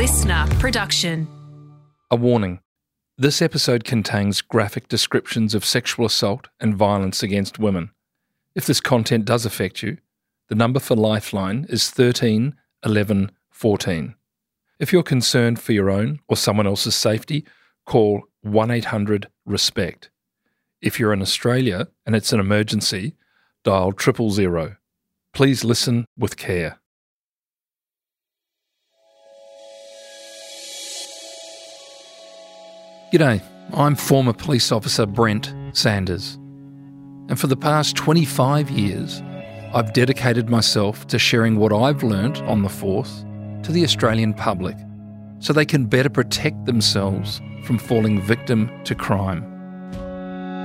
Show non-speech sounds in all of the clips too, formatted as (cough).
listener production. A warning this episode contains graphic descriptions of sexual assault and violence against women. If this content does affect you, the number for Lifeline is 13 11 14. If you're concerned for your own or someone else's safety, call 1 800 RESPECT. If you're in Australia and it's an emergency, dial triple zero. Please listen with care. G'day, I'm former police officer Brent Sanders. And for the past 25 years, I've dedicated myself to sharing what I've learnt on the force to the Australian public so they can better protect themselves from falling victim to crime.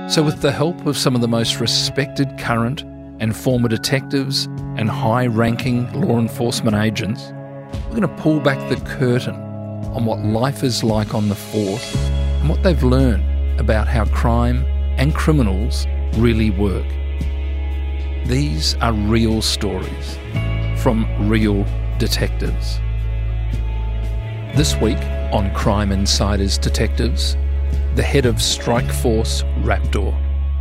So, with the help of some of the most respected current and former detectives and high ranking law enforcement agents, we're going to pull back the curtain on what life is like on the force and what they've learned about how crime and criminals really work. These are real stories from real detectives. This week on Crime Insiders Detectives, the head of Strike Force Raptor,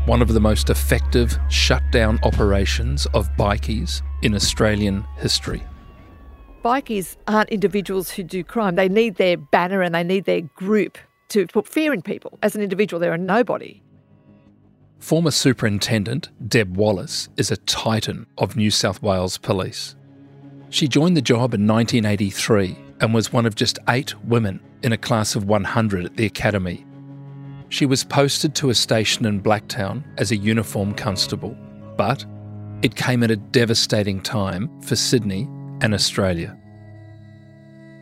one of the most effective shutdown operations of bikies in Australian history. Bikies aren't individuals who do crime. They need their banner and they need their group to put fear in people. As an individual, they're a nobody. Former Superintendent Deb Wallace is a titan of New South Wales Police. She joined the job in 1983 and was one of just eight women in a class of 100 at the Academy. She was posted to a station in Blacktown as a uniform constable, but it came at a devastating time for Sydney and Australia.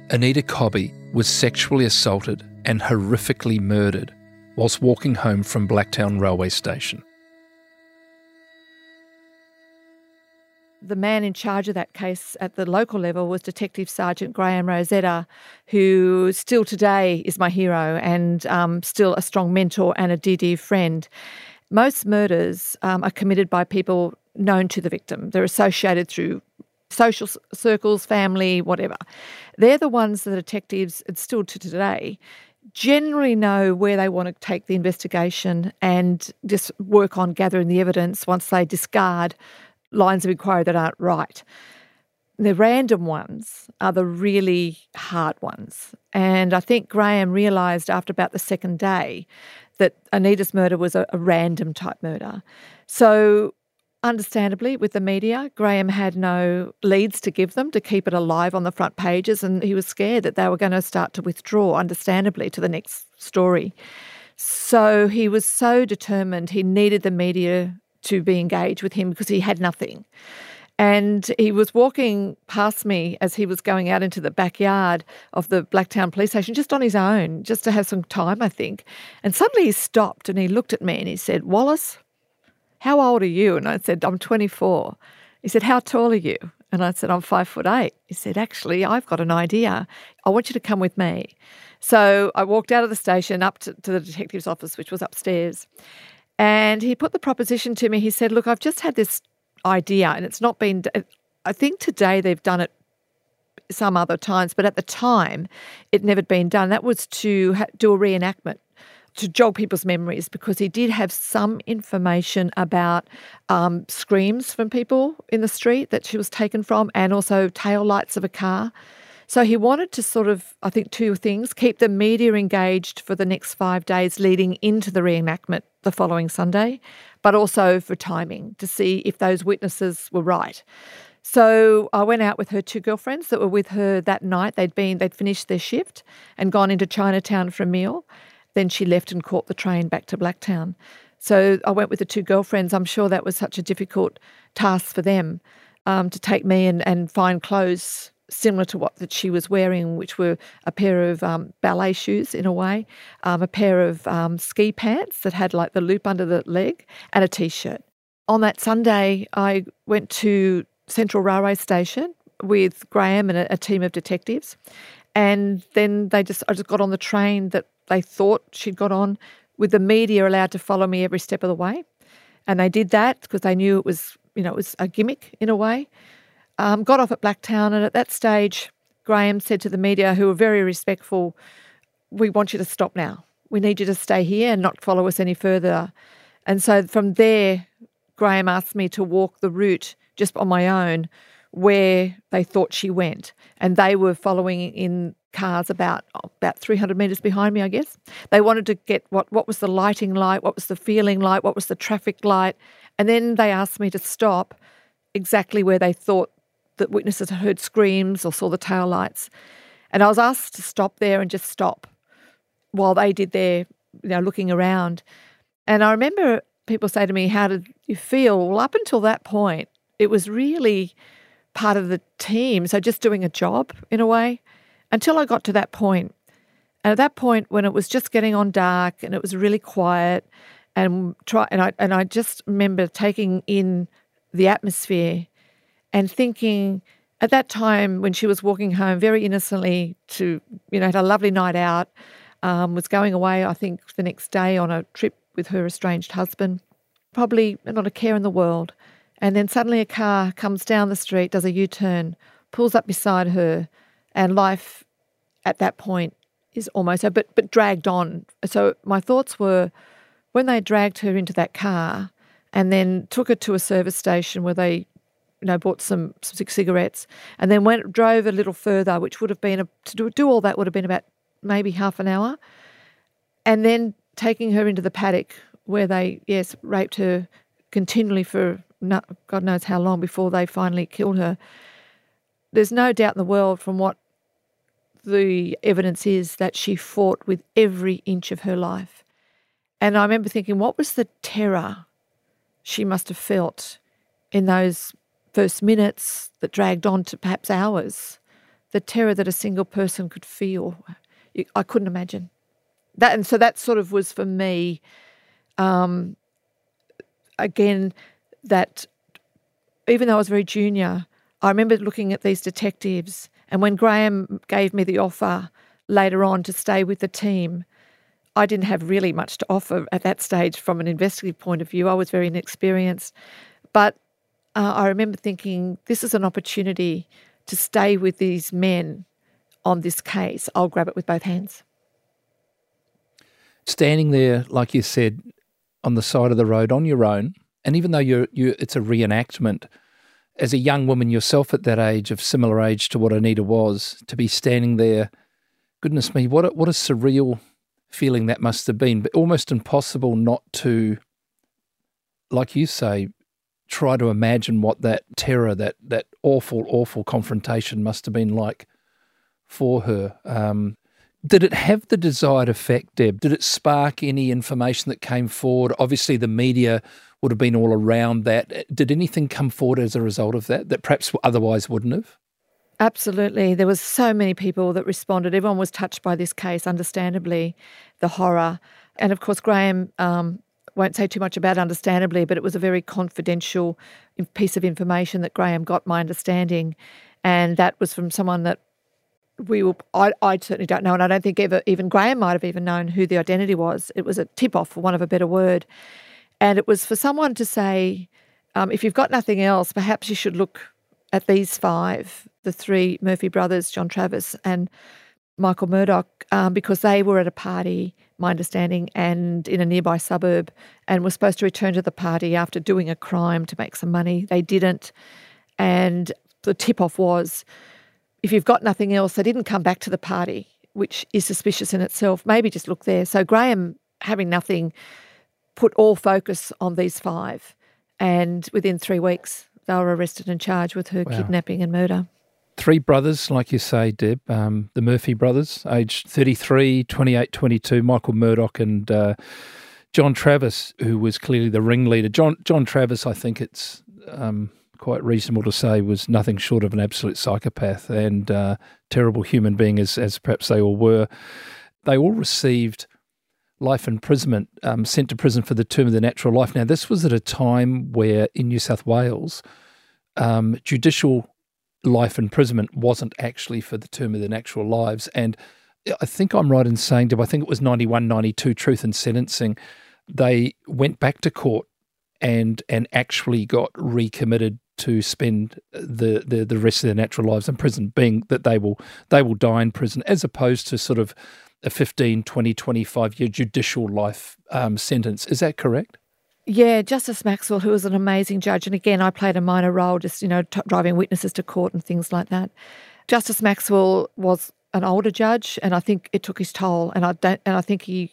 Anita Cobby was sexually assaulted and horrifically murdered whilst walking home from Blacktown Railway Station. The man in charge of that case at the local level was Detective Sergeant Graham Rosetta, who still today is my hero and um, still a strong mentor and a dear, dear friend. Most murders um, are committed by people known to the victim. They're associated through social circles, family, whatever. They're the ones that the detectives, and still to today, generally know where they want to take the investigation and just work on gathering the evidence once they discard lines of inquiry that aren't right. The random ones are the really hard ones. And I think Graham realised after about the second day that Anita's murder was a, a random type murder. So Understandably, with the media, Graham had no leads to give them to keep it alive on the front pages, and he was scared that they were going to start to withdraw, understandably, to the next story. So he was so determined he needed the media to be engaged with him because he had nothing. And he was walking past me as he was going out into the backyard of the Blacktown police station just on his own, just to have some time, I think. And suddenly he stopped and he looked at me and he said, Wallace, how old are you? And I said, I'm 24. He said, How tall are you? And I said, I'm five foot eight. He said, Actually, I've got an idea. I want you to come with me. So I walked out of the station up to, to the detective's office, which was upstairs. And he put the proposition to me. He said, Look, I've just had this idea, and it's not been, I think today they've done it some other times, but at the time it never been done. That was to do a reenactment to jog people's memories because he did have some information about um, screams from people in the street that she was taken from and also tail lights of a car. So he wanted to sort of, I think, two things keep the media engaged for the next five days leading into the reenactment the following Sunday, but also for timing to see if those witnesses were right. So I went out with her two girlfriends that were with her that night. They'd been, they'd finished their shift and gone into Chinatown for a meal. Then she left and caught the train back to Blacktown. So I went with the two girlfriends. I'm sure that was such a difficult task for them um, to take me and, and find clothes similar to what that she was wearing, which were a pair of um, ballet shoes in a way, um, a pair of um, ski pants that had like the loop under the leg, and a t-shirt. On that Sunday, I went to Central Railway Station with Graham and a, a team of detectives, and then they just I just got on the train that they thought she'd got on, with the media allowed to follow me every step of the way. And they did that because they knew it was, you know, it was a gimmick in a way. Um, got off at Blacktown, and at that stage, Graham said to the media, who were very respectful, We want you to stop now. We need you to stay here and not follow us any further. And so from there, Graham asked me to walk the route just on my own where they thought she went. And they were following in cars about about 300 metres behind me, I guess. They wanted to get what, what was the lighting like, what was the feeling like, what was the traffic light. And then they asked me to stop exactly where they thought that witnesses had heard screams or saw the tail lights. And I was asked to stop there and just stop while they did their, you know, looking around. And I remember people say to me, How did you feel? Well, up until that point, it was really part of the team. So just doing a job in a way until I got to that point. And at that point, when it was just getting on dark and it was really quiet, and try and I and I just remember taking in the atmosphere and thinking at that time when she was walking home very innocently to you know had a lovely night out, um, was going away I think the next day on a trip with her estranged husband, probably not a care in the world, and then suddenly a car comes down the street, does a U turn, pulls up beside her, and life at that point is almost but but dragged on. So my thoughts were when they dragged her into that car and then took her to a service station where they you know bought some, some cigarettes and then went drove a little further which would have been a, to do, do all that would have been about maybe half an hour and then taking her into the paddock where they yes raped her continually for god knows how long before they finally killed her there's no doubt in the world from what the evidence is that she fought with every inch of her life. And I remember thinking, what was the terror she must have felt in those first minutes that dragged on to perhaps hours? The terror that a single person could feel. I couldn't imagine. That, and so that sort of was for me, um, again, that even though I was very junior, I remember looking at these detectives and when Graham gave me the offer later on to stay with the team, I didn't have really much to offer at that stage from an investigative point of view. I was very inexperienced. But uh, I remember thinking, this is an opportunity to stay with these men on this case. I'll grab it with both hands. Standing there, like you said, on the side of the road on your own, and even though you're, you, it's a reenactment, as a young woman yourself at that age, of similar age to what Anita was, to be standing there, goodness me, what a, what a surreal feeling that must have been, but almost impossible not to, like you say, try to imagine what that terror, that that awful, awful confrontation must have been like for her. Um, did it have the desired effect, Deb? Did it spark any information that came forward? Obviously, the media would have been all around that. Did anything come forward as a result of that that perhaps otherwise wouldn't have? Absolutely. There was so many people that responded. Everyone was touched by this case, understandably, the horror. And of course, Graham um, won't say too much about understandably, but it was a very confidential piece of information that Graham got, my understanding. And that was from someone that we will, I, I certainly don't know. And I don't think ever, even Graham might have even known who the identity was. It was a tip off, for want of a better word. And it was for someone to say, um, if you've got nothing else, perhaps you should look at these five the three Murphy brothers, John Travers and Michael Murdoch, um, because they were at a party, my understanding, and in a nearby suburb, and were supposed to return to the party after doing a crime to make some money. They didn't. And the tip off was if you've got nothing else, they didn't come back to the party, which is suspicious in itself. Maybe just look there. So Graham, having nothing, put all focus on these five. And within three weeks, they were arrested and charged with her wow. kidnapping and murder. Three brothers, like you say, Deb, um, the Murphy brothers, aged 33, 28, 22, Michael Murdoch and uh, John Travers, who was clearly the ringleader. John, John Travers, I think it's um, quite reasonable to say, was nothing short of an absolute psychopath and uh, terrible human being, as, as perhaps they all were. They all received life imprisonment, um, sent to prison for the term of their natural life. Now, this was at a time where in New South Wales, um, judicial life imprisonment wasn't actually for the term of their natural lives. And I think I'm right in saying, Deb, I think it was 91, 92, Truth and Sentencing, they went back to court and and actually got recommitted to spend the, the, the rest of their natural lives in prison, being that they will they will die in prison, as opposed to sort of a 15, 20, 25 year judicial life um, sentence. Is that correct? Yeah, Justice Maxwell, who was an amazing judge, and again, I played a minor role, just you know, t- driving witnesses to court and things like that. Justice Maxwell was an older judge, and I think it took his toll, and I don't, and I think he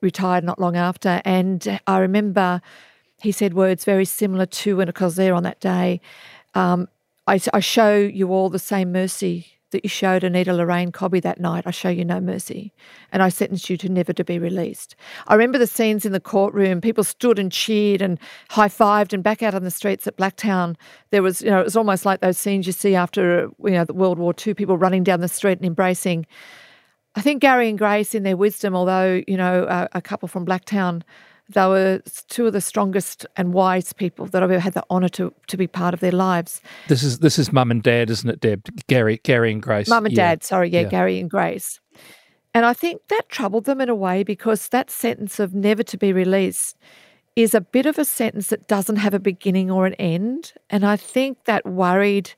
retired not long after. And I remember he said words very similar to when I was there on that day. Um, I, I show you all the same mercy that you showed Anita Lorraine Cobby that night, I show you no mercy. And I sentence you to never to be released. I remember the scenes in the courtroom. People stood and cheered and high fived, and back out on the streets at Blacktown, there was, you know, it was almost like those scenes you see after, you know, the World War II, people running down the street and embracing. I think Gary and Grace, in their wisdom, although, you know, a, a couple from Blacktown, they were two of the strongest and wise people that I've ever had the honour to, to be part of their lives. This is this is mum and dad, isn't it, Deb? Gary, Gary and Grace. Mum and yeah. dad, sorry, yeah, yeah, Gary and Grace. And I think that troubled them in a way because that sentence of never to be released is a bit of a sentence that doesn't have a beginning or an end. And I think that worried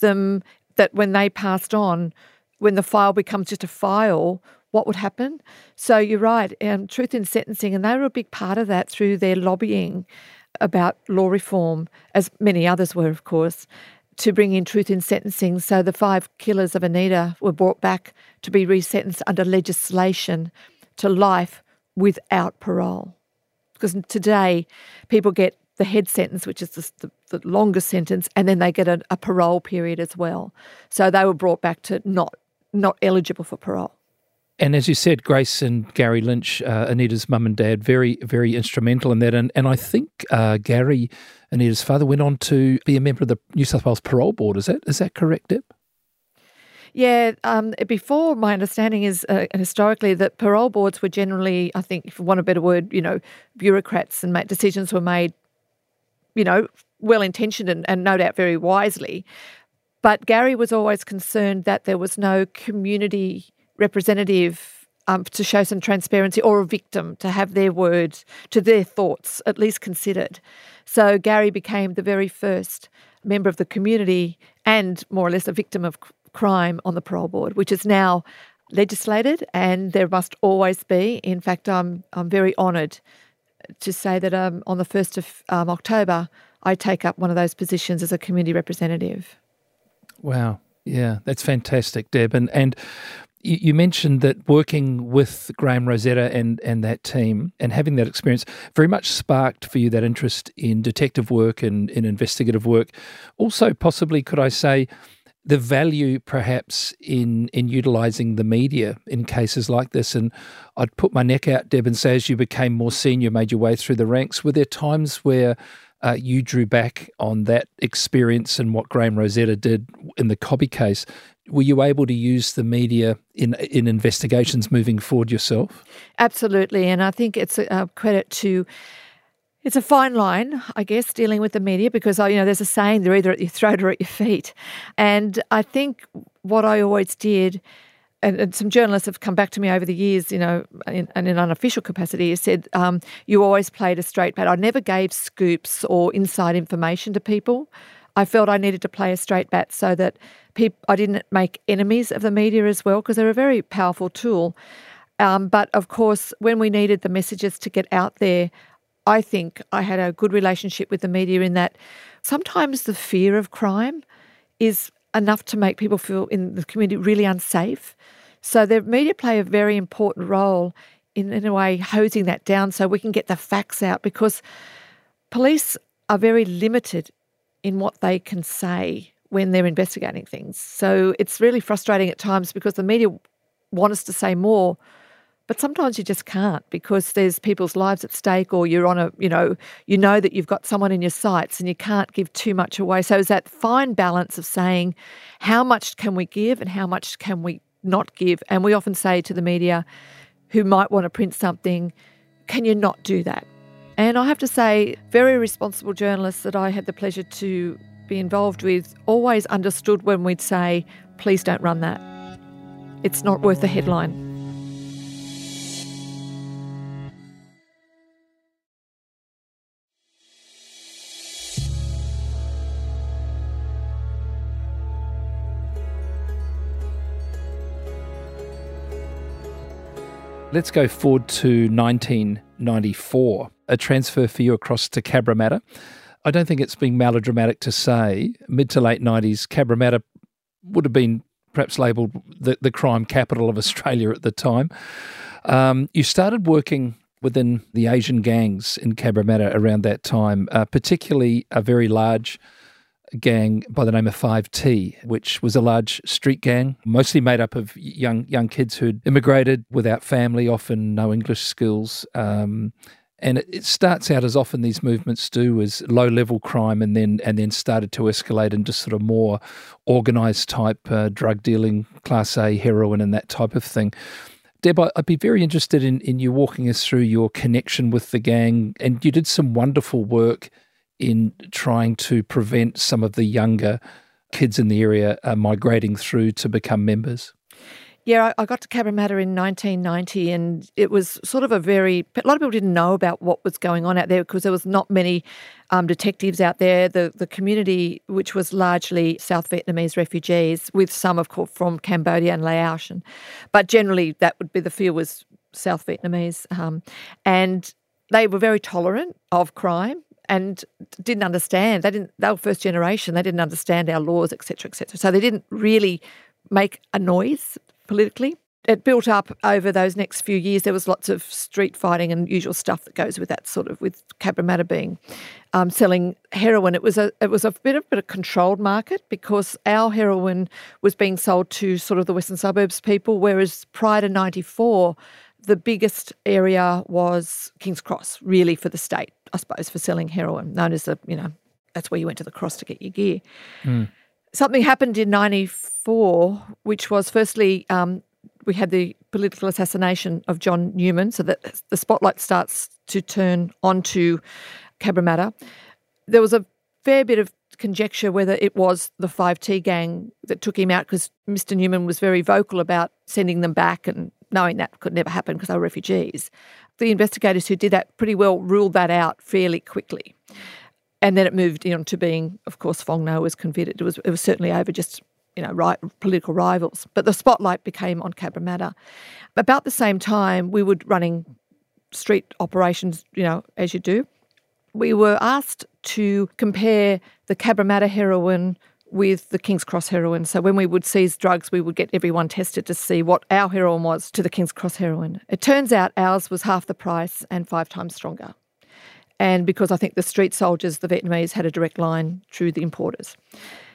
them that when they passed on, when the file becomes just a file, what would happen. So you're right, um, Truth in Sentencing, and they were a big part of that through their lobbying about law reform, as many others were, of course, to bring in truth in sentencing. So the five killers of Anita were brought back to be resentenced under legislation to life without parole. Because today, people get the head sentence, which is the, the, the longest sentence, and then they get a, a parole period as well. So they were brought back to not not eligible for parole. And as you said, Grace and Gary Lynch, uh, Anita's mum and dad, very, very instrumental in that. And, and I think uh, Gary, Anita's father, went on to be a member of the New South Wales Parole Board. Is that is that correct, Deb? Yeah, um, before my understanding is uh, historically that parole boards were generally, I think, for want of a better word, you know, bureaucrats and decisions were made, you know, well intentioned and, and no doubt very wisely. But Gary was always concerned that there was no community representative um, to show some transparency or a victim to have their words, to their thoughts at least considered. So Gary became the very first member of the community and more or less a victim of crime on the parole board, which is now legislated and there must always be. In fact, I'm, I'm very honoured to say that um, on the 1st of um, October, I take up one of those positions as a community representative. Wow. Yeah, that's fantastic, Deb. And and you mentioned that working with Graham Rosetta and, and that team and having that experience very much sparked for you that interest in detective work and in investigative work. Also, possibly, could I say, the value perhaps in in utilizing the media in cases like this. And I'd put my neck out, Deb, and say as you became more senior, made your way through the ranks, were there times where uh, you drew back on that experience and what Graham Rosetta did in the Cobby case. Were you able to use the media in in investigations moving forward yourself? Absolutely, and I think it's a, credit to. It's a fine line, I guess, dealing with the media because you know there's a saying they're either at your throat or at your feet, and I think what I always did and, and, some journalists have come back to me over the years, you know, in, in an unofficial capacity, said um, you always played a straight bat. I never gave scoops or inside information to people. I felt I needed to play a straight bat so that peop- I didn't make enemies of the media as well, because they're a very powerful tool. Um, but of course, when we needed the messages to get out there, I think I had a good relationship with the media in that sometimes the fear of crime is enough to make people feel in the community really unsafe. So the media play a very important role in, in a way, hosing that down so we can get the facts out because police are very limited in what they can say when they're investigating things. So it's really frustrating at times because the media want us to say more, but sometimes you just can't because there's people's lives at stake or you're on a, you know, you know that you've got someone in your sights and you can't give too much away. So it's that fine balance of saying how much can we give and how much can we not give? And we often say to the media who might want to print something, can you not do that? And I have to say, very responsible journalists that I had the pleasure to be involved with always understood when we'd say, please don't run that. It's not worth the headline. Let's go forward to 1994, a transfer for you across to Cabramatta. I don't think it's being melodramatic to say mid to late 90s, Cabramatta would have been perhaps labelled the, the crime capital of (laughs) Australia at the time. Um, you started working within the Asian gangs in Cabramatta around that time, uh, particularly a very large gang by the name of 5T, which was a large street gang, mostly made up of young young kids who'd immigrated without family, often no English skills. Um, and it, it, starts out as often these movements do as low level crime, and then and then started to escalate into sort of more organised type uh, drug dealing, class A heroin, and that type of thing. Deb, I'd be very interested in, in you walking us through your connection with the gang. And you did some wonderful work in trying to prevent some of the younger kids in the area uh, migrating through to become members? Yeah, I got to Cabramatta in 1990, and it was sort of a very. A lot of people didn't know about what was going on out there because there was not many um, detectives out there. The the community, which was largely South Vietnamese refugees, with some of course from Cambodia and Laos, and, but generally that would be the feel was South Vietnamese, um, and they were very tolerant of crime and didn't understand. They didn't. They were first generation. They didn't understand our laws, etc., etc. So they didn't really make a noise politically. It built up over those next few years. There was lots of street fighting and usual stuff that goes with that sort of with Cabramatta being um, selling heroin. It was a it was a bit of a controlled market because our heroin was being sold to sort of the western suburbs people, whereas prior to '94 the biggest area was King's Cross, really for the state, I suppose, for selling heroin, known as the, you know, that's where you went to the cross to get your gear. Mm. Something happened in 94, which was firstly, um, we had the political assassination of John Newman, so that the spotlight starts to turn onto Cabramatta. There was a fair bit of conjecture whether it was the 5T gang that took him out because Mr. Newman was very vocal about sending them back and knowing that could never happen because they were refugees. The investigators who did that pretty well ruled that out fairly quickly. And then it moved on to being, of course, Phuong Ngo was convicted. It was, it was certainly over just, you know, right, political rivals. But the spotlight became on Cabramatta. About the same time, we were running street operations, you know, as you do. We were asked to compare the Cabramatta heroin with the King's Cross heroin. So when we would seize drugs, we would get everyone tested to see what our heroin was to the King's Cross heroin. It turns out ours was half the price and five times stronger. And because I think the street soldiers, the Vietnamese, had a direct line through the importers.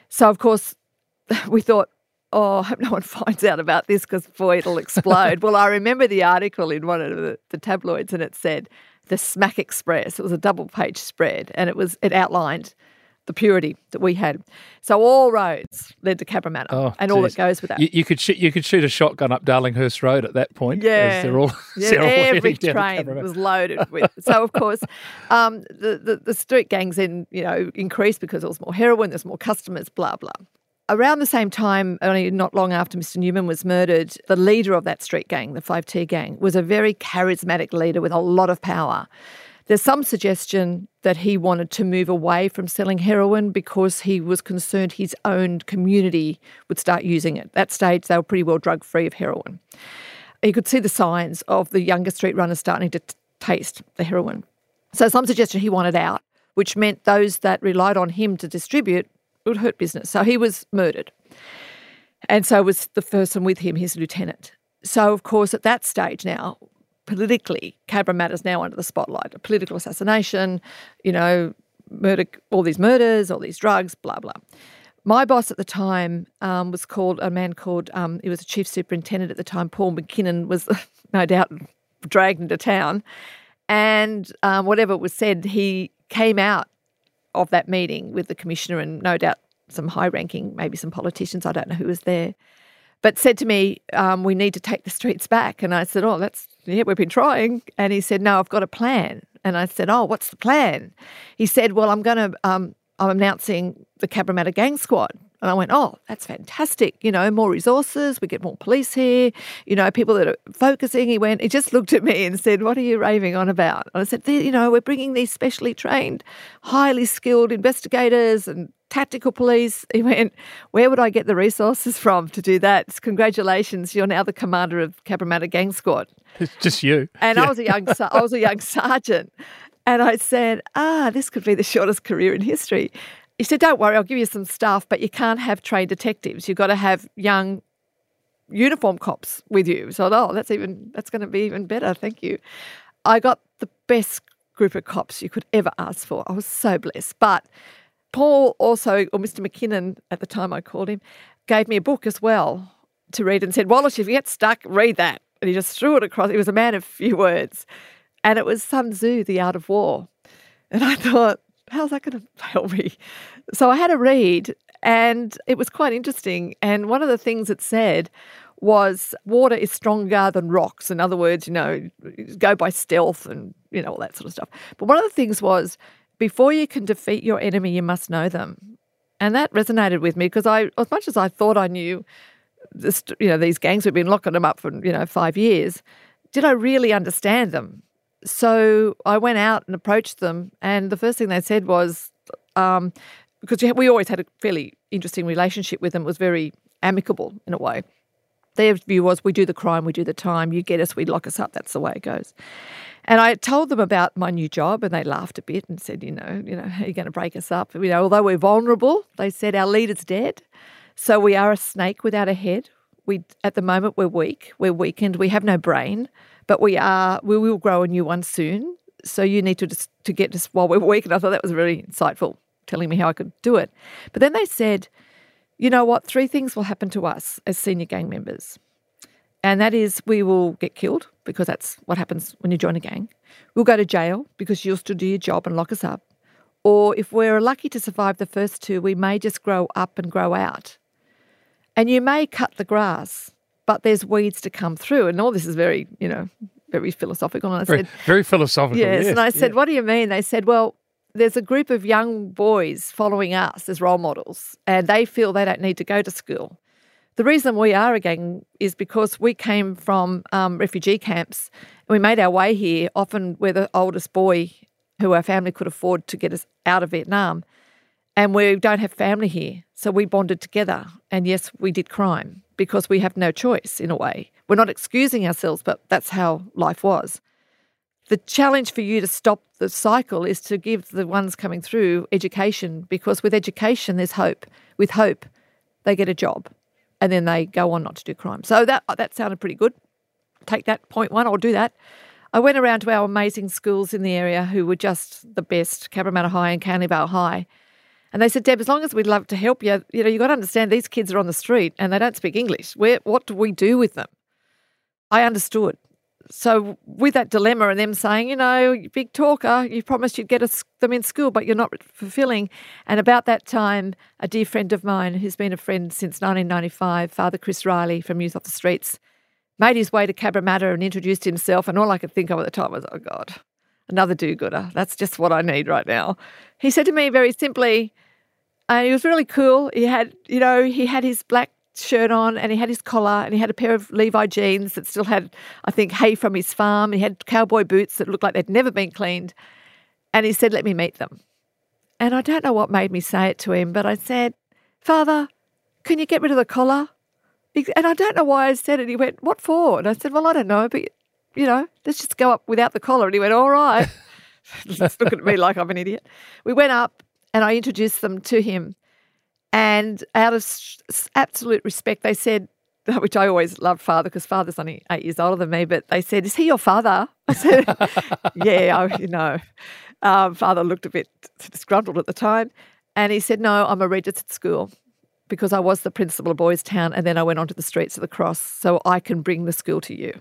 So, of course, (laughs) we thought, oh, I hope no one (laughs) finds out about this because, boy, it'll explode. (laughs) well, I remember the article in one of the, the tabloids and it said, the Smack Express. It was a double page spread and it was it outlined the purity that we had. So all roads led to Cabramatta, oh, and geez. all that goes with that. You, you could shoot, you could shoot a shotgun up Darlinghurst Road at that point. Yeah, they're all, (laughs) yeah, every train was loaded with. So of course, um, the, the the street gangs then you know increased because there was more heroin, there's more customers, blah blah. Around the same time, only not long after Mr. Newman was murdered, the leader of that street gang, the 5T gang, was a very charismatic leader with a lot of power. There's some suggestion that he wanted to move away from selling heroin because he was concerned his own community would start using it. At that stage, they were pretty well drug free of heroin. He could see the signs of the younger street runners starting to t- taste the heroin. So, some suggestion he wanted out, which meant those that relied on him to distribute would hurt business. So, he was murdered. And so was the person with him, his lieutenant. So, of course, at that stage now, politically, Cabramatta is now under the spotlight. A political assassination, you know, murder, all these murders, all these drugs, blah blah. My boss at the time um, was called a man called. Um, he was a chief superintendent at the time. Paul McKinnon was (laughs) no doubt dragged into town, and um, whatever was said, he came out of that meeting with the commissioner and no doubt some high-ranking, maybe some politicians. I don't know who was there but said to me, um, "We need to take the streets back." And I said, "Oh, that's yeah, we've been trying." And he said, "No, I've got a plan." And I said, "Oh, what's the plan?" He said, "Well, I'm going to um, I'm announcing the Cabramatta Gang Squad." And I went, "Oh, that's fantastic! You know, more resources. We get more police here. You know, people that are focusing." He went. He just looked at me and said, "What are you raving on about?" And I said, "You know, we're bringing these specially trained, highly skilled investigators and tactical police. (laughs) He went, Where would I get the resources from to do that? Congratulations, you're now the commander of Cabramatta Gang Squad. It's just you. And yeah. I was a young I was a young sergeant. And I said, Ah, this could be the shortest career in history. He said, Don't worry, I'll give you some stuff, but you can't have trained detectives. You've got to have young uniform cops with you. So, oh, that's even that's going to be even better. Thank you. I got the best group of cops you could ever ask for. I was so blessed. But Paul also, or Mr. McKinnon at the time I called him, gave me a book as well to read and said, Wallace, if you get stuck, read that. And he just threw it across. He was a man of few words. And it was Sun Tzu, The Art of War. And I thought, how's that going (laughs) to help me? So I had a read and it was quite interesting. And one of the things it said was water is stronger than rocks. In other words, you know, go by stealth and, you know, all that sort of stuff. But one of the things was before you can defeat your enemy, you must know them. And that resonated with me because I, as much as I thought I knew, this, you know, these gangs, we've been locking them up for, you know, five years, did I really understand them? So I went out and approached them, and the first thing they said was, um, because we always had a fairly interesting relationship with them, it was very amicable in a way. Their view was, we do the crime, we do the time, you get us, we lock us up, that's the way it goes. And I told them about my new job, and they laughed a bit and said, "You know, you know, are you going to break us up? You know, although we're vulnerable, they said our leader's dead, so we are a snake without a head. We at the moment we're weak, we're weakened, we have no brain, but we are. We will grow a new one soon. So you need to just to get us while we're weak." And I thought that was really insightful, telling me how I could do it. But then they said, "You know what? Three things will happen to us as senior gang members." And that is, we will get killed because that's what happens when you join a gang. We'll go to jail because you'll still do your job and lock us up. Or if we're lucky to survive the first two, we may just grow up and grow out. And you may cut the grass, but there's weeds to come through. And all this is very, you know, very philosophical. And I very, said, very philosophical. Yes. yes and I said, yeah. what do you mean? They said, well, there's a group of young boys following us as role models, and they feel they don't need to go to school. The reason we are a gang is because we came from um, refugee camps and we made our way here. Often we're the oldest boy who our family could afford to get us out of Vietnam. And we don't have family here. So we bonded together. And yes, we did crime because we have no choice in a way. We're not excusing ourselves, but that's how life was. The challenge for you to stop the cycle is to give the ones coming through education because with education, there's hope. With hope, they get a job and then they go on not to do crime. So that that sounded pretty good. Take that point one. I'll do that. I went around to our amazing schools in the area who were just the best, Cabramatta High and Canley High. And they said, Deb, as long as we'd love to help you, you know, you've got to understand these kids are on the street and they don't speak English. Where, what do we do with them? I understood so with that dilemma and them saying, you know, big talker, you promised you'd get us, them in school, but you're not fulfilling. And about that time, a dear friend of mine, who's been a friend since 1995, Father Chris Riley from Youth Off the Streets, made his way to Cabramatta and introduced himself. And all I could think of at the time was, oh God, another do-gooder. That's just what I need right now. He said to me very simply, and he was really cool. He had, you know, he had his black shirt on and he had his collar and he had a pair of Levi jeans that still had, I think, hay from his farm. He had cowboy boots that looked like they'd never been cleaned. And he said, Let me meet them. And I don't know what made me say it to him, but I said, Father, can you get rid of the collar? And I don't know why I said it. He went, What for? And I said, Well, I don't know, but, you know, let's just go up without the collar. And he went, All right. (laughs) Just looking at me like I'm an idiot. We went up and I introduced them to him. And out of absolute respect, they said, (laughs) which I always loved father because father's only eight years older than me, but they said, Is he your father? I said, (laughs) Yeah, I, you know. Um, father looked a bit disgruntled at the time. And he said, No, I'm a registered school because I was the principal of Boys Town and then I went onto the streets of the cross so I can bring the school to you.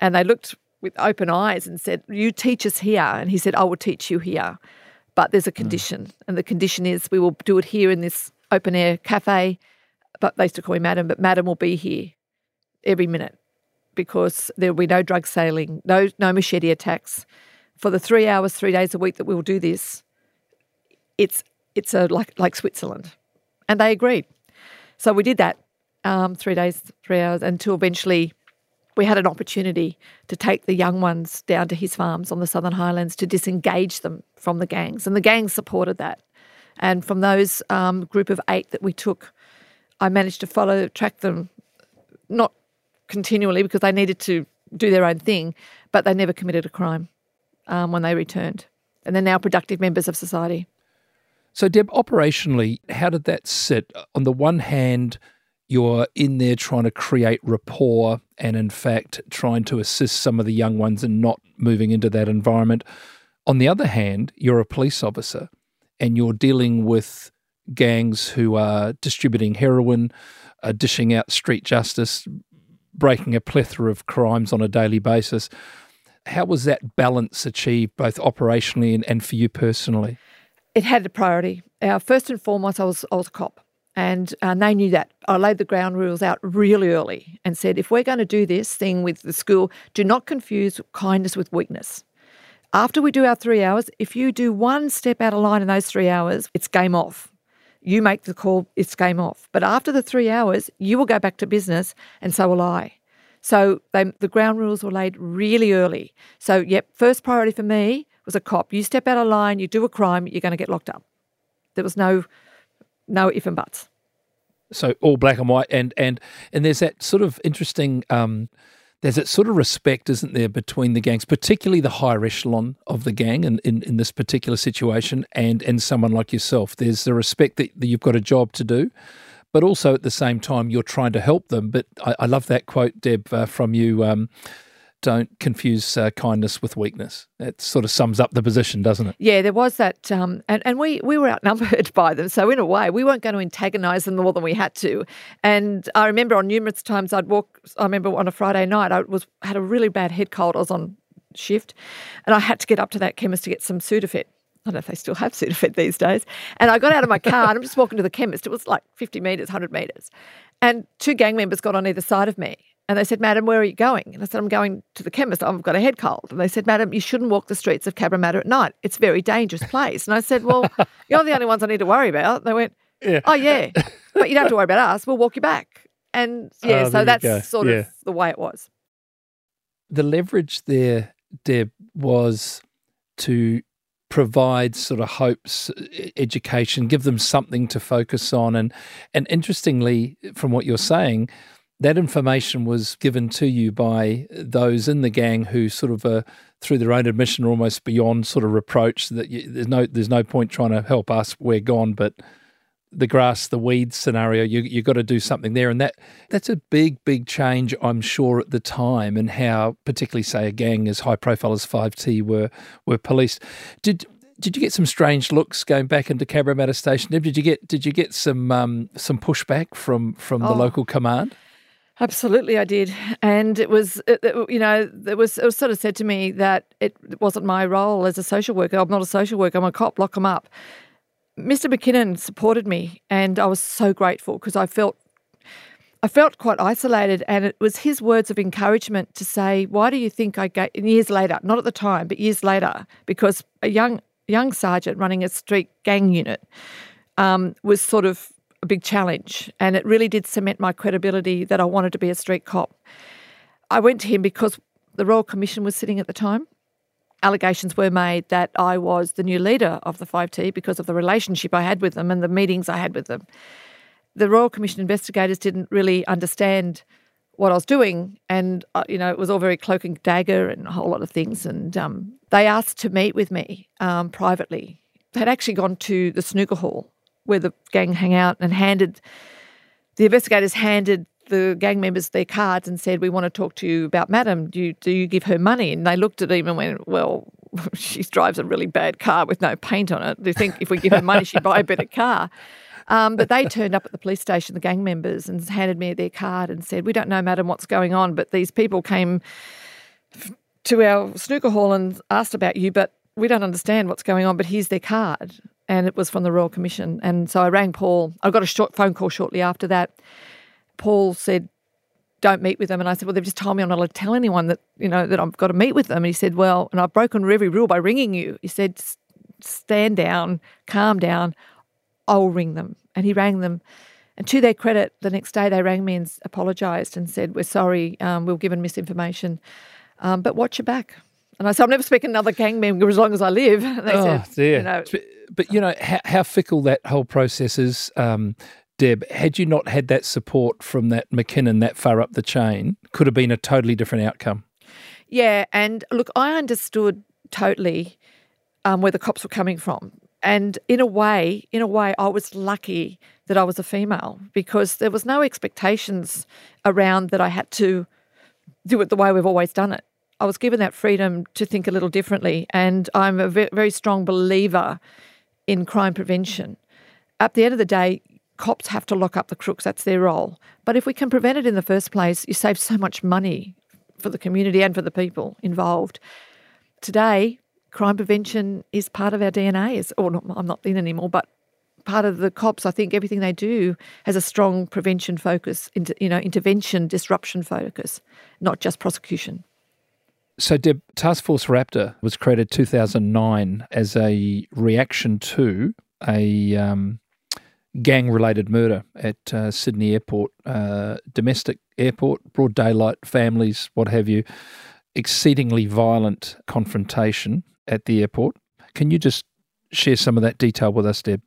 And they looked with open eyes and said, You teach us here. And he said, I will teach you here. But there's a hmm. condition. Mm. And the condition is we will do it here in this open air cafe, but they used to call me Madam, but Madam will be here every minute because there will be no drug sailing, no no machete attacks. For the three hours, three days a week that we'll do this, it's it's a like like Switzerland, and they agreed. So we did that um, three days, three hours, until eventually we had an opportunity to take the young ones down to his farms on the Southern Highlands to disengage them from the gangs, and the gangs supported that And from those um, group of eight that we took, I managed to follow, track them, not continually because they needed to do their own thing, but they never committed a crime um, when they returned. And they're now productive members of society. So, Deb, operationally, how did that sit? On the one hand, you're in there trying to create rapport and, in fact, trying to assist some of the young ones in not moving into that environment. On the other hand, you're a police officer and you're dealing with gangs who are distributing heroin, uh, dishing out street justice, breaking a plethora of crimes on a daily basis. How was that balance achieved, both operationally and, and for you personally? It had a priority. Uh, first and foremost, I was, I was a cop. And uh, they knew that. I laid the ground rules out really early and said, if we're going to do this thing with the school, do not confuse kindness with weakness. After we do our three hours, if you do one step out of line in those three hours, it's game off. You make the call, it's game off. But after the three hours, you will go back to business, and so will I. So they, the ground rules were laid really early. So, yep, first priority for me was a cop. You step out of line, you do a crime, you're going to get locked up. There was no, no if and buts. So all black and white, and and and there's that sort of interesting. Um, there's that sort of respect, isn't there, between the gangs, particularly the higher echelon of the gang in, in, in this particular situation, and and someone like yourself. There's the respect that, that you've got a job to do, but also at the same time you're trying to help them. But I, I love that quote, Deb, uh, from you. Um, don't confuse uh, kindness with weakness. It sort of sums up the position, doesn't it? Yeah, there was that, um, and and we we were outnumbered (laughs) by them, so in a way we weren't going to antagonise them more than we had to. And I remember on numerous times I'd walk. I remember on a Friday night I was had a really bad head cold. I was on shift, and I had to get up to that chemist to get some Sudafed. I don't know if they still have Sudafed these days. And I got out of my car and I'm just walking to the chemist. It was like 50 metres, 100 metres. And two gang members got on either side of me. And they said, Madam, where are you going? And I said, I'm going to the chemist. I've got a head cold. And they said, Madam, you shouldn't walk the streets of Cabramatta at night. It's a very dangerous place. And I said, Well, (laughs) you're the only ones I need to worry about. And they went, yeah. Oh, yeah. But you don't have to worry about us. We'll walk you back. And oh, yeah, oh, so that's sort yeah. of the way it was. The leverage there, Deb, was to provide sort of hopes, education, give them something to focus on. And and interestingly, from what you're saying, that information was given to you by those in the gang who sort of uh, through their own admission are almost beyond sort of reproach that you, there's no there's no point trying to help us we're gone but the grass the weeds scenario you you got to do something there and that that's a big big change I'm sure at the time and how particularly say a gang as high profile as 5T were were policed did did you get some strange looks going back into Cabramatta Station? Did you get did you get some um, some pushback from from oh. the local command? Absolutely, I did, and it was, it, it, you know, it was, it was sort of said to me that it wasn't my role as a social worker. I'm not a social worker. I'm a cop. Lock them up. Mr. McKinnon supported me, and I was so grateful because I felt, I felt quite isolated, and it was his words of encouragement to say, "Why do you think I gave?" Years later, not at the time, but years later, because a young young sergeant running a street gang unit um, was sort of a big challenge, and it really did cement my credibility that I wanted to be a street cop. I went to him because the Royal Commission was sitting at the time. Allegations were made that I was the new leader of the 5T because of the relationship I had with them and the meetings I had with them. The Royal Commission investigators didn't really understand what I was doing, and uh, you know it was all very cloak and dagger and a whole lot of things. And um, they asked to meet with me um, privately. They'd actually gone to the snooker hall where the gang hang out and handed the investigators handed the gang members their cards and said, "We want to talk to you about Madam. Do you, do you give her money?" And they looked at him and went, "Well, (laughs) she drives a really bad car with no paint on it. You think if we give her money, she'd buy a better car?" Um, but they turned up at the police station, the gang members, and handed me their card and said, "We don't know, Madam, what's going on, but these people came to our snooker hall and asked about you, but we don't understand what's going on. But here's their card." And it was from the Royal Commission. And so I rang Paul. I got a short phone call shortly after that. Paul said, "Don't meet with them." And I said, "Well, they've just told me I'm not allowed to tell anyone that you know that I've got to meet with them." And he said, "Well, and I've broken every rule by ringing you." He said, "Stand down, calm down. I'll ring them." And he rang them. And to their credit, the next day they rang me and apologised and said, "We're sorry, um, we were given misinformation, um, but watch your back." And I said, I'll never speak another gang member as long as I live. (laughs) And they oh, said, dear. you know, but, you know how, how fickle that whole process is. Um, Deb, had you not had that support from that McKinnon that far up the chain, could have been a totally different outcome. Yeah, and look, I understood totally um, where the cops were coming from, and in a way, in a way, I was lucky that I was a female because there was no expectations around that I had to do it the way we've always done it. I was given that freedom to think a little differently, and I'm a very strong believer in crime prevention. At the end of the day, cops have to lock up the crooks, that's their role. But if we can prevent it in the first place, you save so much money for the community and for the people involved. Today, crime prevention is part of our DNA. Or not, I'm not in anymore, but part of the cops. I think everything they do has a strong prevention focus, you know, intervention, disruption focus, not just prosecution. So, Deb, Task Force Raptor was created 2009 as a reaction to a um, gang related murder at uh, Sydney Airport, uh, domestic airport, broad daylight, families, what have you, exceedingly violent confrontation at the airport. Can you just share some of that detail with us, Deb?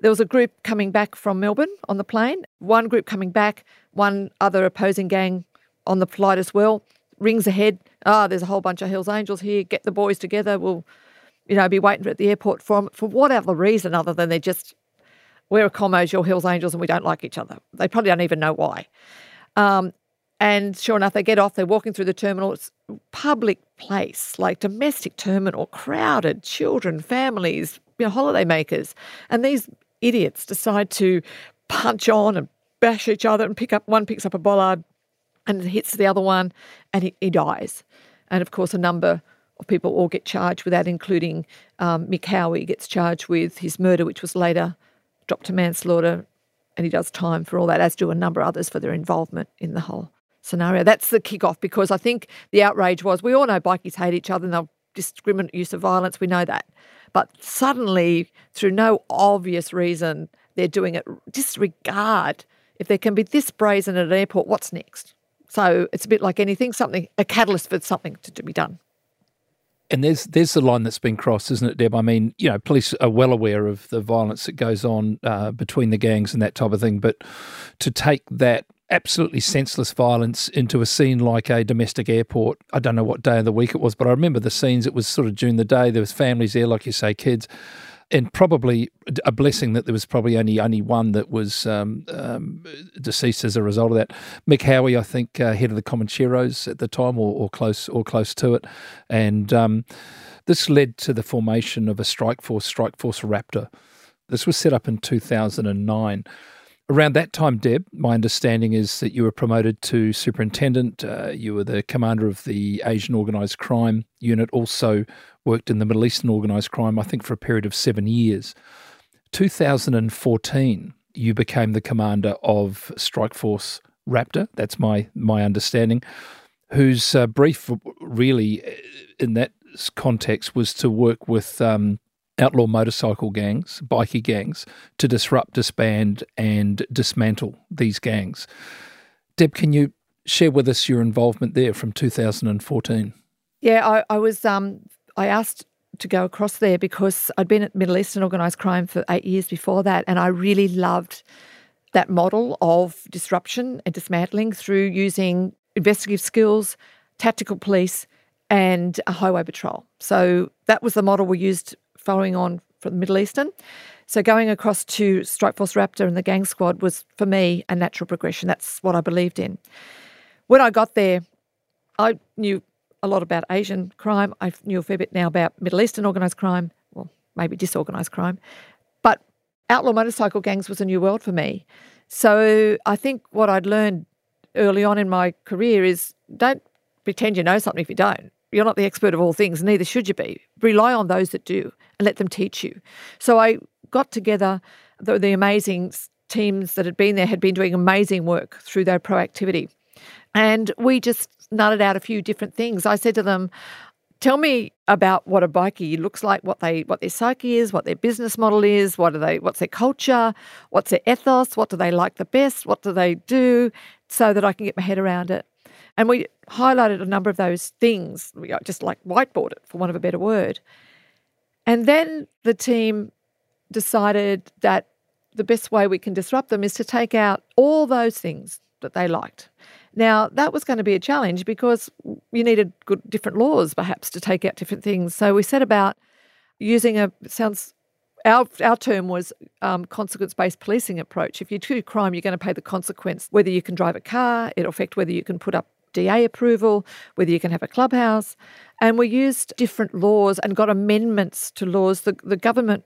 There was a group coming back from Melbourne on the plane, one group coming back, one other opposing gang on the flight as well. Rings ahead. Ah, oh, there's a whole bunch of Hells Angels here. Get the boys together. We'll, you know, be waiting at the airport for them for whatever reason other than they're just we're a commos, you're Hells Angels, and we don't like each other. They probably don't even know why. Um, and sure enough, they get off, they're walking through the terminal. It's public place, like domestic terminal, crowded, children, families, you know, holiday makers. And these idiots decide to punch on and bash each other and pick up one picks up a bollard and it hits the other one and he, he dies. And of course, a number of people all get charged with that, including um, Mick Hawi gets charged with his murder, which was later dropped to manslaughter, and he does time for all that, as do a number of others for their involvement in the whole scenario. That's the kickoff because I think the outrage was we all know bikies hate each other and they'll discriminate use of violence. We know that. But suddenly, through no obvious reason, they're doing it. Disregard. If there can be this brazen at an airport, what's next? So it's a bit like anything, something, a catalyst for something to be done. And there's there's the line that's been crossed, isn't it, Deb? I mean, you know, police are well aware of the violence that goes on uh, between the gangs and that type of thing, but to take that absolutely senseless violence into a scene like a domestic airport. I don't know what day of the week it was, but I remember the scenes. It was sort of during the day. There was families there, like you say, kids and probably a blessing that there was probably only only one that was um, um, deceased as a result of that. Mick Hawi, I think, uh, head of the Comancheros at the time, or, or close or close to it, and um, this led to the formation of a strike force, Strike Force Raptor. This was set up in two thousand and nine. Around that time, Deb, my understanding is that you were promoted to superintendent. Uh, you were the commander of the Asian Organised Crime Unit, also worked in the Middle East Eastern organised crime, I think, for a period of seven years. 2014, you became the commander of Strike Force Raptor. That's my my understanding. Whose uh, brief, really, uh, in that context, was to work with um, outlaw motorcycle gangs, bikie gangs, to disrupt, disband, and dismantle these gangs. Deb, can you share with us your involvement there from 2014? Yeah, I, I was um, I asked to go across there because I'd been at Middle Eastern organised crime for eight years before that, and I really loved that model of disruption and dismantling through using investigative skills, tactical police, and a highway patrol. So that was the model we used following on from the Middle Eastern. So going across to Strike Force Raptor and the gang squad was for me a natural progression. That's what I believed in. When I got there, I knew a lot about Asian crime. I knew a fair bit now about Middle Eastern organised crime, well, maybe disorganised crime. But outlaw motorcycle gangs was a new world for me. So I think what I'd learned early on in my career is don't pretend you know something if you don't. You're not the expert of all things, neither should you be. Rely on those that do and let them teach you. So I got together the, the amazing teams that had been there, had been doing amazing work through their proactivity. And we just nutted out a few different things. I said to them, Tell me about what a bikie looks like, what they what their psyche is, what their business model is, what are they what's their culture, what's their ethos, what do they like the best, what do they do, so that I can get my head around it. And we highlighted a number of those things, we uh, just like whiteboard it, for want of a better word. And then the team decided that the best way we can disrupt them is to take out all those things that they liked. Now, that was going to be a challenge because you needed good different laws perhaps to take out different things. So we set about using a sounds our, our term was um, consequence based policing approach. If you do crime, you're going to pay the consequence, whether you can drive a car, it'll affect whether you can put up DA approval, whether you can have a clubhouse. And we used different laws and got amendments to laws. The, the government,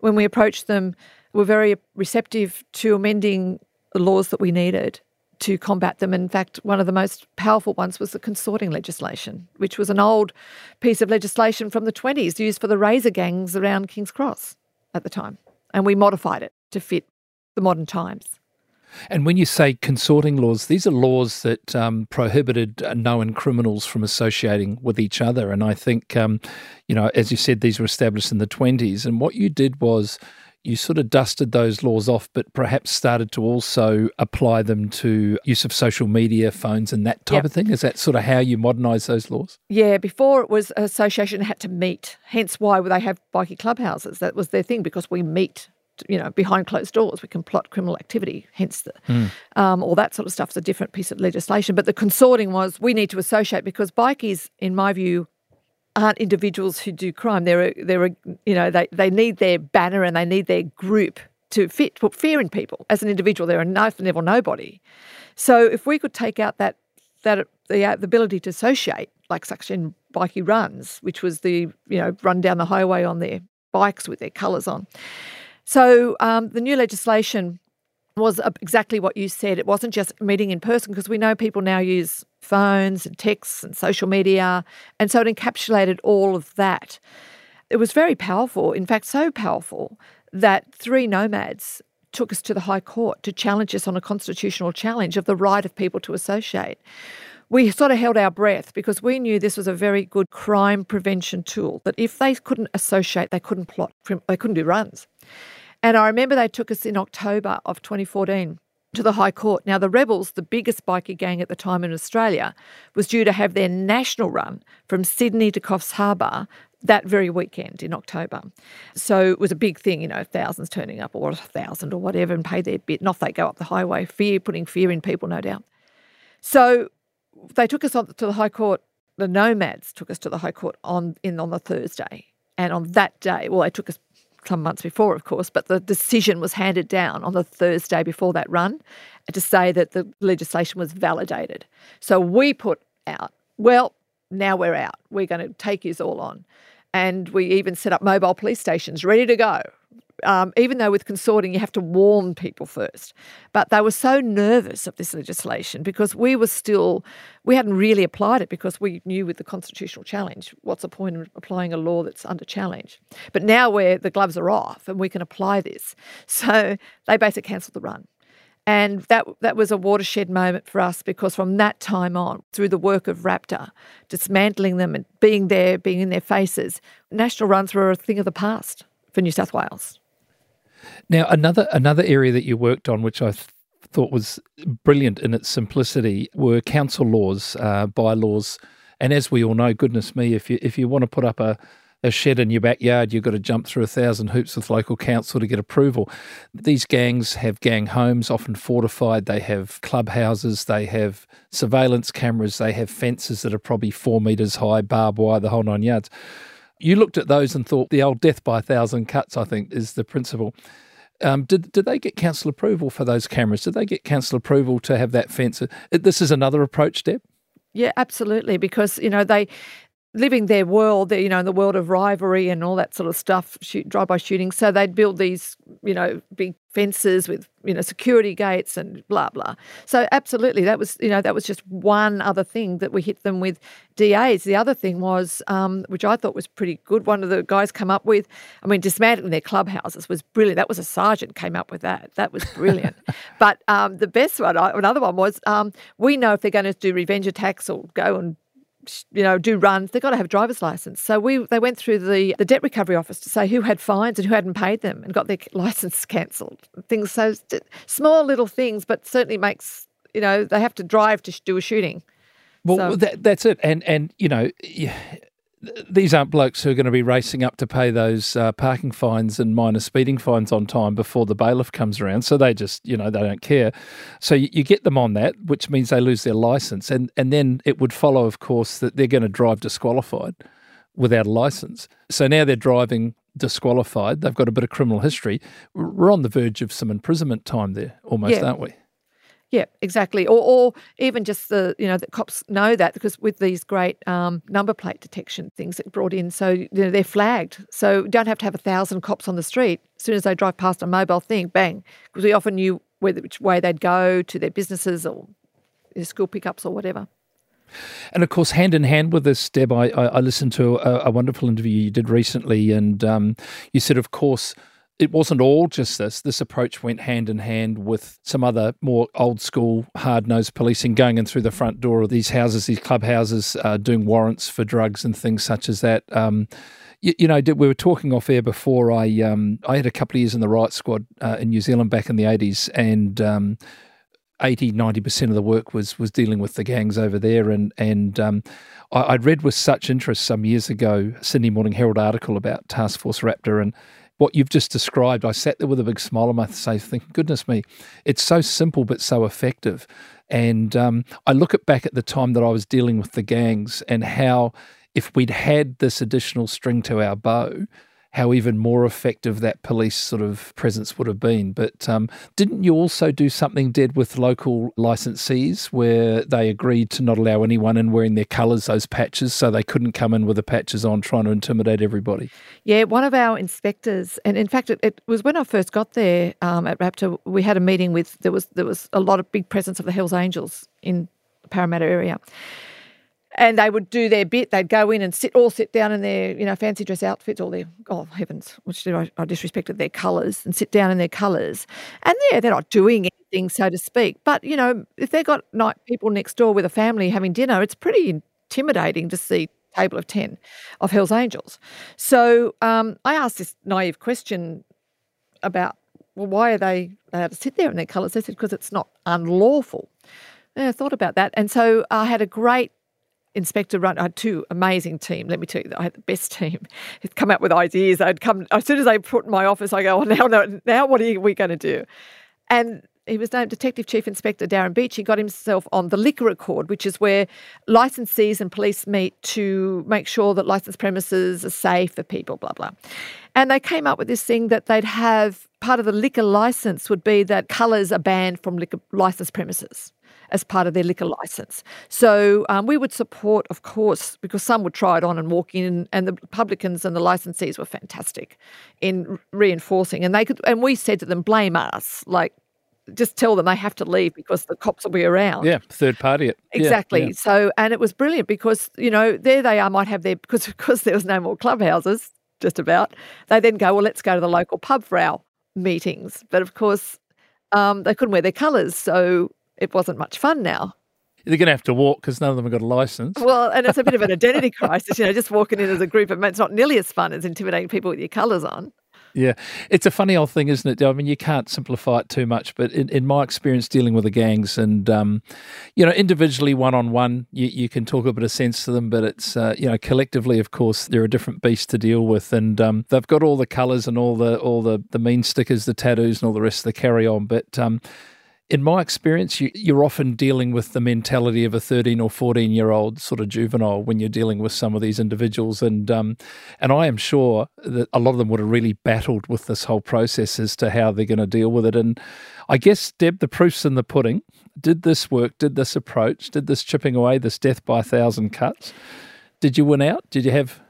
when we approached them, were very receptive to amending the laws that we needed to combat them. In fact, one of the most powerful ones was the consorting legislation, which was an old piece of legislation from the 20s used for the razor gangs around King's Cross at the time. And we modified it to fit the modern times. And when you say consorting laws, these are laws that um, prohibited known criminals from associating with each other. And I think, um, you know, as you said, these were established in the 20s. And what you did was you sort of dusted those laws off, but perhaps started to also apply them to use of social media, phones, and that type yep. of thing. Is that sort of how you modernise those laws? Yeah, before it was association had to meet, hence why they have bikie clubhouses. That was their thing because we meet. You know, behind closed doors, we can plot criminal activity. Hence, the, mm. um, all that sort of stuff is a different piece of legislation. But the consorting was we need to associate because bikies, in my view, aren't individuals who do crime. They're a, they're a, you know they, they need their banner and they need their group to fit put fear in people. As an individual, they're a knife level nobody. So if we could take out that that the, uh, the ability to associate, like such in bikie runs, which was the you know run down the highway on their bikes with their colours on. So um, the new legislation was exactly what you said. It wasn't just meeting in person because we know people now use phones and texts and social media. And so it encapsulated all of that. It was very powerful, in fact, so powerful that three nomads took us to the High Court to challenge us on a constitutional challenge of the right of people to associate. We sort of held our breath because we knew this was a very good crime prevention tool, that if they couldn't associate, they couldn't plot, they couldn't do runs. And I remember they took us in October of 2014 to the High Court. Now, the Rebels, the biggest bikie gang at the time in Australia, was due to have their national run from Sydney to Coffs Harbour that very weekend in October. So it was a big thing, you know, thousands turning up or a thousand or whatever and pay their bit. And off they go up the highway, fear, putting fear in people, no doubt. So they took us on to the High Court. The nomads took us to the High Court on in on the Thursday. And on that day, well, they took us some months before, of course, but the decision was handed down on the Thursday before that run to say that the legislation was validated. So we put out, well, now we're out. We're going to take you all on. And we even set up mobile police stations ready to go um, even though with consorting you have to warn people first. But they were so nervous of this legislation because we were still, we hadn't really applied it because we knew with the constitutional challenge, what's the point of applying a law that's under challenge? But now where the gloves are off and we can apply this. So they basically cancelled the run. And that that was a watershed moment for us because from that time on, through the work of Raptor, dismantling them and being there, being in their faces, national runs were a thing of the past for New South Wales. Now, another another area that you worked on, which I th- thought was brilliant in its simplicity, were council laws, uh, bylaws, and as we all know, goodness me, if you if you want to put up a a shed in your backyard, you've got to jump through a thousand hoops with local council to get approval. These gangs have gang homes, often fortified. They have clubhouses, they have surveillance cameras, they have fences that are probably four metres high, barbed wire, the whole nine yards. You looked at those and thought the old death by a thousand cuts, I think, is the principle. Um, did did they get council approval for those cameras? Did they get council approval to have that fence? This is another approach, Deb. Yeah, absolutely. Because you know they living their world, you know, in the world of rivalry and all that sort of stuff, shoot, drive-by shooting. So they'd build these, you know, big fences with, you know, security gates and blah blah. So absolutely, that was, you know, that was just one other thing that we hit them with DAs. The other thing was, um, which I thought was pretty good. One of the guys come up with, I mean, dismantling their clubhouses was brilliant. That was a sergeant came up with that. That was brilliant. (laughs) but um, the best one, another one was, um, we know if they're going to do revenge attacks or go and you know, do runs, they've got to have a driver's license. So we they went through the, the debt recovery office to say who had fines and who hadn't paid them and got their (laughs) license cancelled. Things so small little things, but certainly makes you know they have to drive to do a shooting. Well, so. that, that's it. And, and you know, these aren't blokes who are going to be racing up to pay those uh, parking fines and minor speeding fines on time before the bailiff comes around. So they just, you know, they don't care. So you, you get them on that, which means they lose their license. And, and then it would follow, of course, that they're going to drive disqualified without a license. So now they're driving disqualified. They've got a bit of criminal history. We're on the verge of some imprisonment time there, almost, yeah. aren't we? Yeah, exactly. Or, or even just the, you know, the cops know that because with these great um, number plate detection things that brought in, so you know, they're flagged. So you don't have to have a thousand cops on the street. As soon as they drive past a mobile thing, bang, because we often knew whether, which way they'd go to their businesses or their school pickups or whatever. And of course, hand in hand with this, Deb, I, I listened to a, a, wonderful interview you did recently, and um, you said, of course, it wasn't all just this. This approach went hand in hand with some other more old school, hard nosed policing going in through the front door of these houses, these clubhouses, uh, doing warrants for drugs and things such as that. Um, you, you, know, we were talking off air before. I um, I had a couple of years in the Riot Squad uh, in New Zealand back in the 80s, and um, 80 90% of the work was was dealing with the gangs over there and and um, I, would read with such interest some years ago Sydney Morning Herald article about Task Force Raptor and what you've just described, I sat there with a big smile on my face, thinking, "Goodness me, it's so simple but so effective." And um, I look at back at the time that I was dealing with the gangs and how, if we'd had this additional string to our bow, how even more effective that police sort of presence would have been. But um, didn't you also do something dead with local licensees where they agreed to not allow anyone in wearing their colours, those patches, so they couldn't come in with the patches on trying to intimidate everybody? Yeah, one of our inspectors, and in fact, it, it was when I first got there um, at Raptor, we had a meeting with, there was, there was a lot of big presence of the Hells Angels in the Parramatta area and they would do their bit. They'd go in and sit all sit down in their you know fancy dress outfits, all their oh heavens, which I, I disrespected their colours and sit down in their colours. And yeah, they're not doing anything, so to speak. But you know, if they've got night people next door with a family having dinner, it's pretty intimidating to see table of ten of Hell's Angels. So um, I asked this naive question about well, why are they allowed to sit there in their colours? They said because it's not unlawful. And I thought about that, and so I had a great inspector run. I had two amazing team. Let me tell you, I had the best team. He'd come up with ideas. I'd come as soon as they put in my office. I go, oh, now, now, now, what are we going to do? And he was named Detective Chief Inspector Darren Beach. He got himself on the liquor accord, which is where licensees and police meet to make sure that licensed premises are safe for people, blah, blah. And they came up with this thing that they'd have part of the liquor license would be that colours are banned from liquor licensed premises as part of their liquor license. So um, we would support, of course, because some would try it on and walk in, and the publicans and the licensees were fantastic in reinforcing. And they could, and we said to them, blame us, like just tell them they have to leave because the cops will be around. Yeah, third party it. Exactly. Yeah, yeah. So, and it was brilliant because, you know, there they are, might have their, because, because there was no more clubhouses, just about, they then go, well, let's go to the local pub for our meetings. But of course, um, they couldn't wear their colours. So it wasn't much fun now. They're going to have to walk because none of them have got a license. Well, and it's a bit of an (laughs) identity crisis, you know, just walking in as a group. It's not nearly as fun as intimidating people with your colours on. Yeah, it's a funny old thing, isn't it? I mean, you can't simplify it too much, but in, in my experience dealing with the gangs, and um, you know, individually, one on one, you, you can talk a bit of sense to them, but it's uh, you know, collectively, of course, they're a different beast to deal with, and um, they've got all the colours and all the all the the mean stickers, the tattoos, and all the rest of the carry on, but um, in my experience, you, you're often dealing with the mentality of a 13 or 14 year old sort of juvenile when you're dealing with some of these individuals. And, um, and I am sure that a lot of them would have really battled with this whole process as to how they're going to deal with it. And I guess, Deb, the proof's in the pudding. Did this work? Did this approach? Did this chipping away, this death by a thousand cuts? Did you win out? Did you have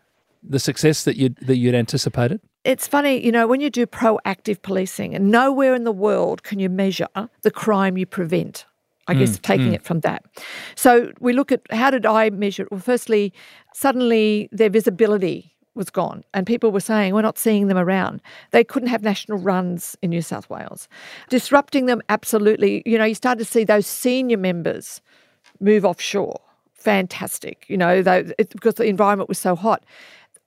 the success that you that you'd anticipated? it's funny, you know, when you do proactive policing, and nowhere in the world can you measure the crime you prevent. I mm, guess taking mm. it from that. So we look at how did I measure? it? Well, firstly, suddenly their visibility was gone, and people were saying we're not seeing them around. They couldn't have national runs in New South Wales. Disrupting them, absolutely. You know, you started to see those senior members move offshore. Fantastic, you know, they, it, because the environment was so hot.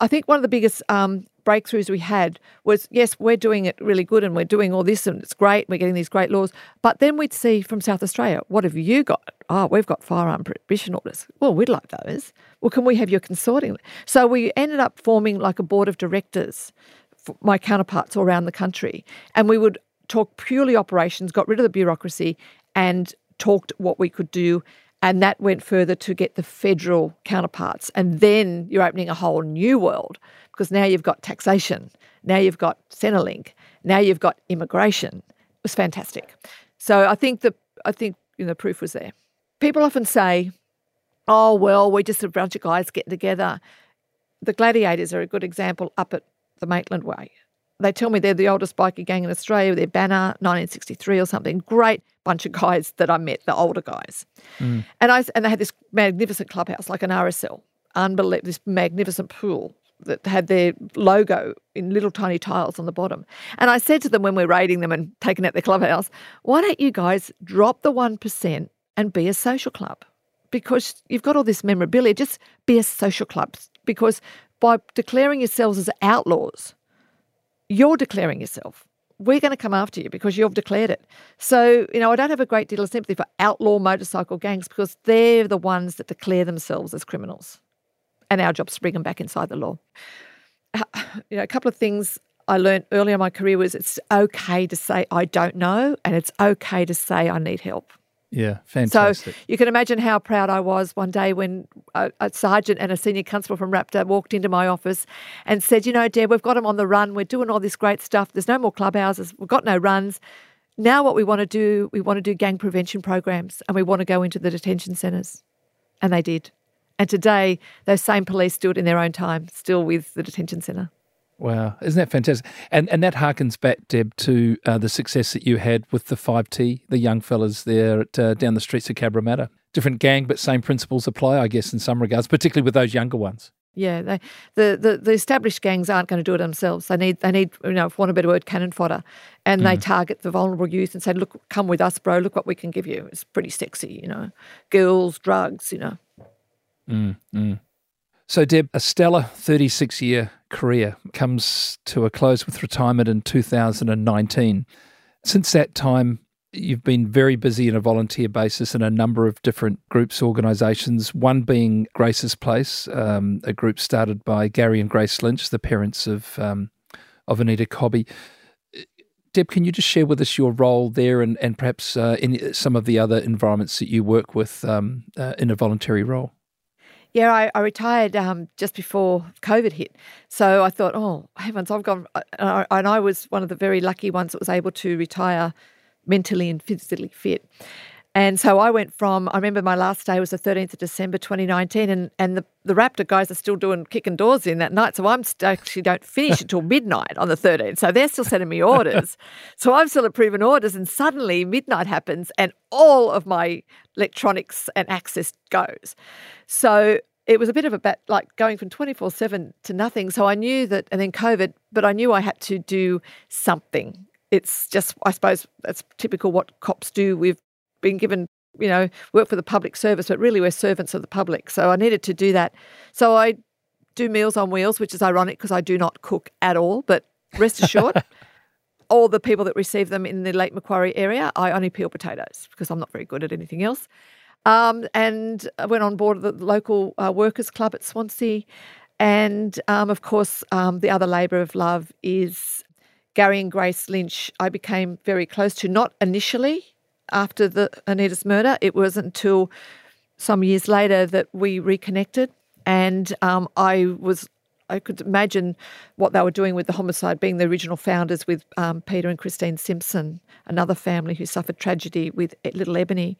I think one of the biggest um, breakthroughs we had was yes, we're doing it really good and we're doing all this and it's great, we're getting these great laws. But then we'd see from South Australia, what have you got? Oh, we've got firearm prohibition orders. Well, we'd like those. Well, can we have your consorting? So we ended up forming like a board of directors, my counterparts all around the country, and we would talk purely operations, got rid of the bureaucracy, and talked what we could do and that went further to get the federal counterparts. And then you're opening a whole new world because now you've got taxation, now you've got Centrelink, now you've got immigration. It was fantastic. So I think the I think you know, the proof was there. People often say, "Oh well, we're just a bunch of guys getting together." The Gladiators are a good example up at the Maitland Way. They tell me they're the oldest bikie gang in Australia. With their banner, 1963 or something. Great bunch of guys that I met, the older guys. Mm. And I and they had this magnificent clubhouse, like an RSL, unbelievable, this magnificent pool that had their logo in little tiny tiles on the bottom. And I said to them when we're raiding them and taking out their clubhouse, why don't you guys drop the 1% and be a social club? Because you've got all this memorabilia, just be a social club. Because by declaring yourselves as outlaws, you're declaring yourself. We're going to come after you because you've declared it. So, you know, I don't have a great deal of sympathy for outlaw motorcycle gangs because they're the ones that declare themselves as criminals and our job is to bring them back inside the law. Uh, you know, a couple of things I learned early in my career was it's okay to say I don't know, and it's okay to say I need help. Yeah, fantastic. So you can imagine how proud I was one day when a, a, sergeant and a senior constable from Raptor walked into my office and said, You know, Deb, we've got them on the run. We're doing all this great stuff. There's no more clubhouses. We've got no runs. Now, what we want to do, we want to do gang prevention programs and we want to go into the detention centres. And they did. And today, those same police do it in their own time, still with the detention centre. Wow, isn't that fantastic? And and that harkens back, Deb, to uh, the success that you had with the Five T, the young fellas there at, uh, down the streets of Cabramatta. Different gang, but same principles apply, I guess, in some regards, particularly with those younger ones. Yeah, they, the, the the established gangs aren't going to do it themselves. They need they need you know, for want a better word, cannon fodder, and mm. they target the vulnerable youth and say, "Look, come with us, bro. Look what we can give you." It's pretty sexy, you know, girls, drugs, you know. Mm, mm. So, Deb, a stellar 36 year career comes to a close with retirement in 2019. Since that time, you've been very busy on a volunteer basis in a number of different groups, organisations, one being Grace's Place, um, a group started by Gary and Grace Lynch, the parents of, um, of Anita Cobby. Deb, can you just share with us your role there and, and perhaps uh, in some of the other environments that you work with um, uh, in a voluntary role? Yeah, I, I retired um, just before COVID hit. So I thought, oh, heavens, I've gone. Uh, and I, and I was one of the very lucky ones that was able to retire mentally and physically fit. And so I went from, I remember my last day was the 13th of December 2019, and, and the, the Raptor guys are still doing kicking doors in that night. So I'm st- actually don't finish until midnight on the 13th. So they're still sending me (laughs) orders. so I'm still approving orders, and suddenly midnight happens, and all of my electronics and access goes. So it was a bit of a bat, like going from 24 7 to nothing. So I knew that, and then COVID, but I knew I had to do something. It's just, I suppose, that's typical what cops do. We've been given, you know, work for the public service, but really we're servants of the public. So I needed to do that. So I do Meals on Wheels, which is ironic because I do not cook at all, but rest assured, (laughs) all the people that receive them in the Lake Macquarie area, I only peel potatoes because I'm not very good at anything else. Um, and I went on board the local uh, workers club at Swansea. And um, of course, um, the other labour of love is Gary and Grace Lynch. I became very close to, not initially after the Anita's murder. It wasn't until some years later that we reconnected. And um, I was I could imagine what they were doing with the homicide, being the original founders with um, Peter and Christine Simpson, another family who suffered tragedy with little Ebony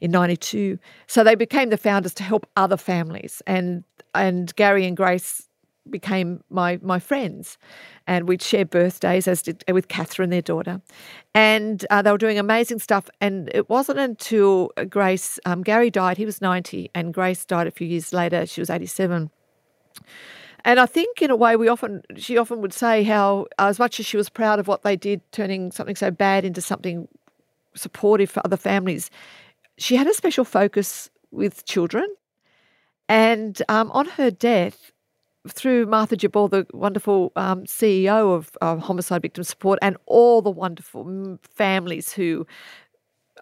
in '92. So they became the founders to help other families, and and Gary and Grace became my my friends, and we'd share birthdays as did with Catherine, their daughter, and uh, they were doing amazing stuff. And it wasn't until Grace um, Gary died, he was ninety, and Grace died a few years later. She was eighty seven and I think, in a way, we often she often would say how, as much as she was proud of what they did, turning something so bad into something supportive for other families, she had a special focus with children. And um, on her death, through Martha Jabour, the wonderful um, CEO of uh, Homicide Victim Support, and all the wonderful families who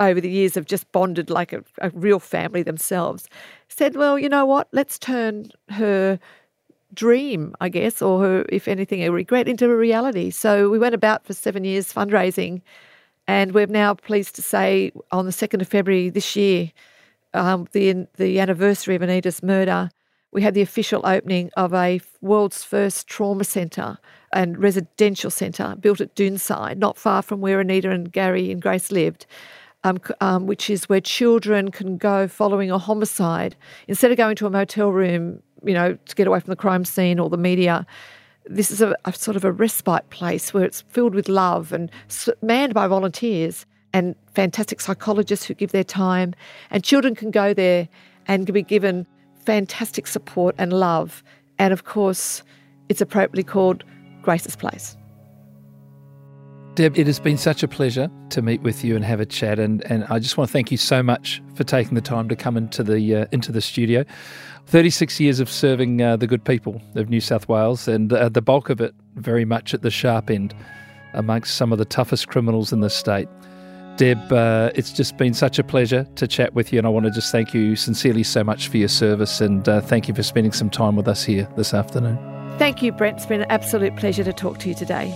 over the years have just bonded like a, a, real family themselves, said, well, you know what, let's turn her dream, I guess, or her, if anything, a regret into a reality. So we went about for seven years fundraising, and we're now pleased to say on the 2nd of February this year, um, the, the anniversary of Anita's murder, we had the official opening of a world's first trauma centre and residential centre built at Doonside, not far from where Anita and Gary and Grace lived. Um, um, which is where children can go following a homicide instead of going to a motel room you know, to get away from the crime scene or the media. This is a, a sort of a respite place where it's filled with love and manned by volunteers and fantastic psychologists who give their time. And children can go there and can be given fantastic support and love. And of course, it's appropriately called Grace's Place. Deb, it has been such a pleasure to meet with you and have a chat, and, and I just want to thank you so much for taking the time to come into the uh, into the studio. Thirty six years of serving uh, the good people of New South Wales, and uh, the bulk of it very much at the sharp end, amongst some of the toughest criminals in the state. Deb, uh, it's just been such a pleasure to chat with you, and I want to just thank you sincerely so much for your service, and uh, thank you for spending some time with us here this afternoon. Thank you, Brent. It's been an absolute pleasure to talk to you today.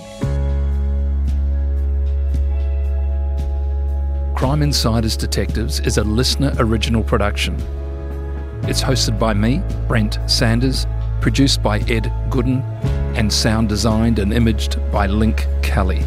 Crime Insiders Detectives is a listener original production. It's hosted by me, Brent Sanders, produced by Ed Gooden, and sound designed and imaged by Link Kelly.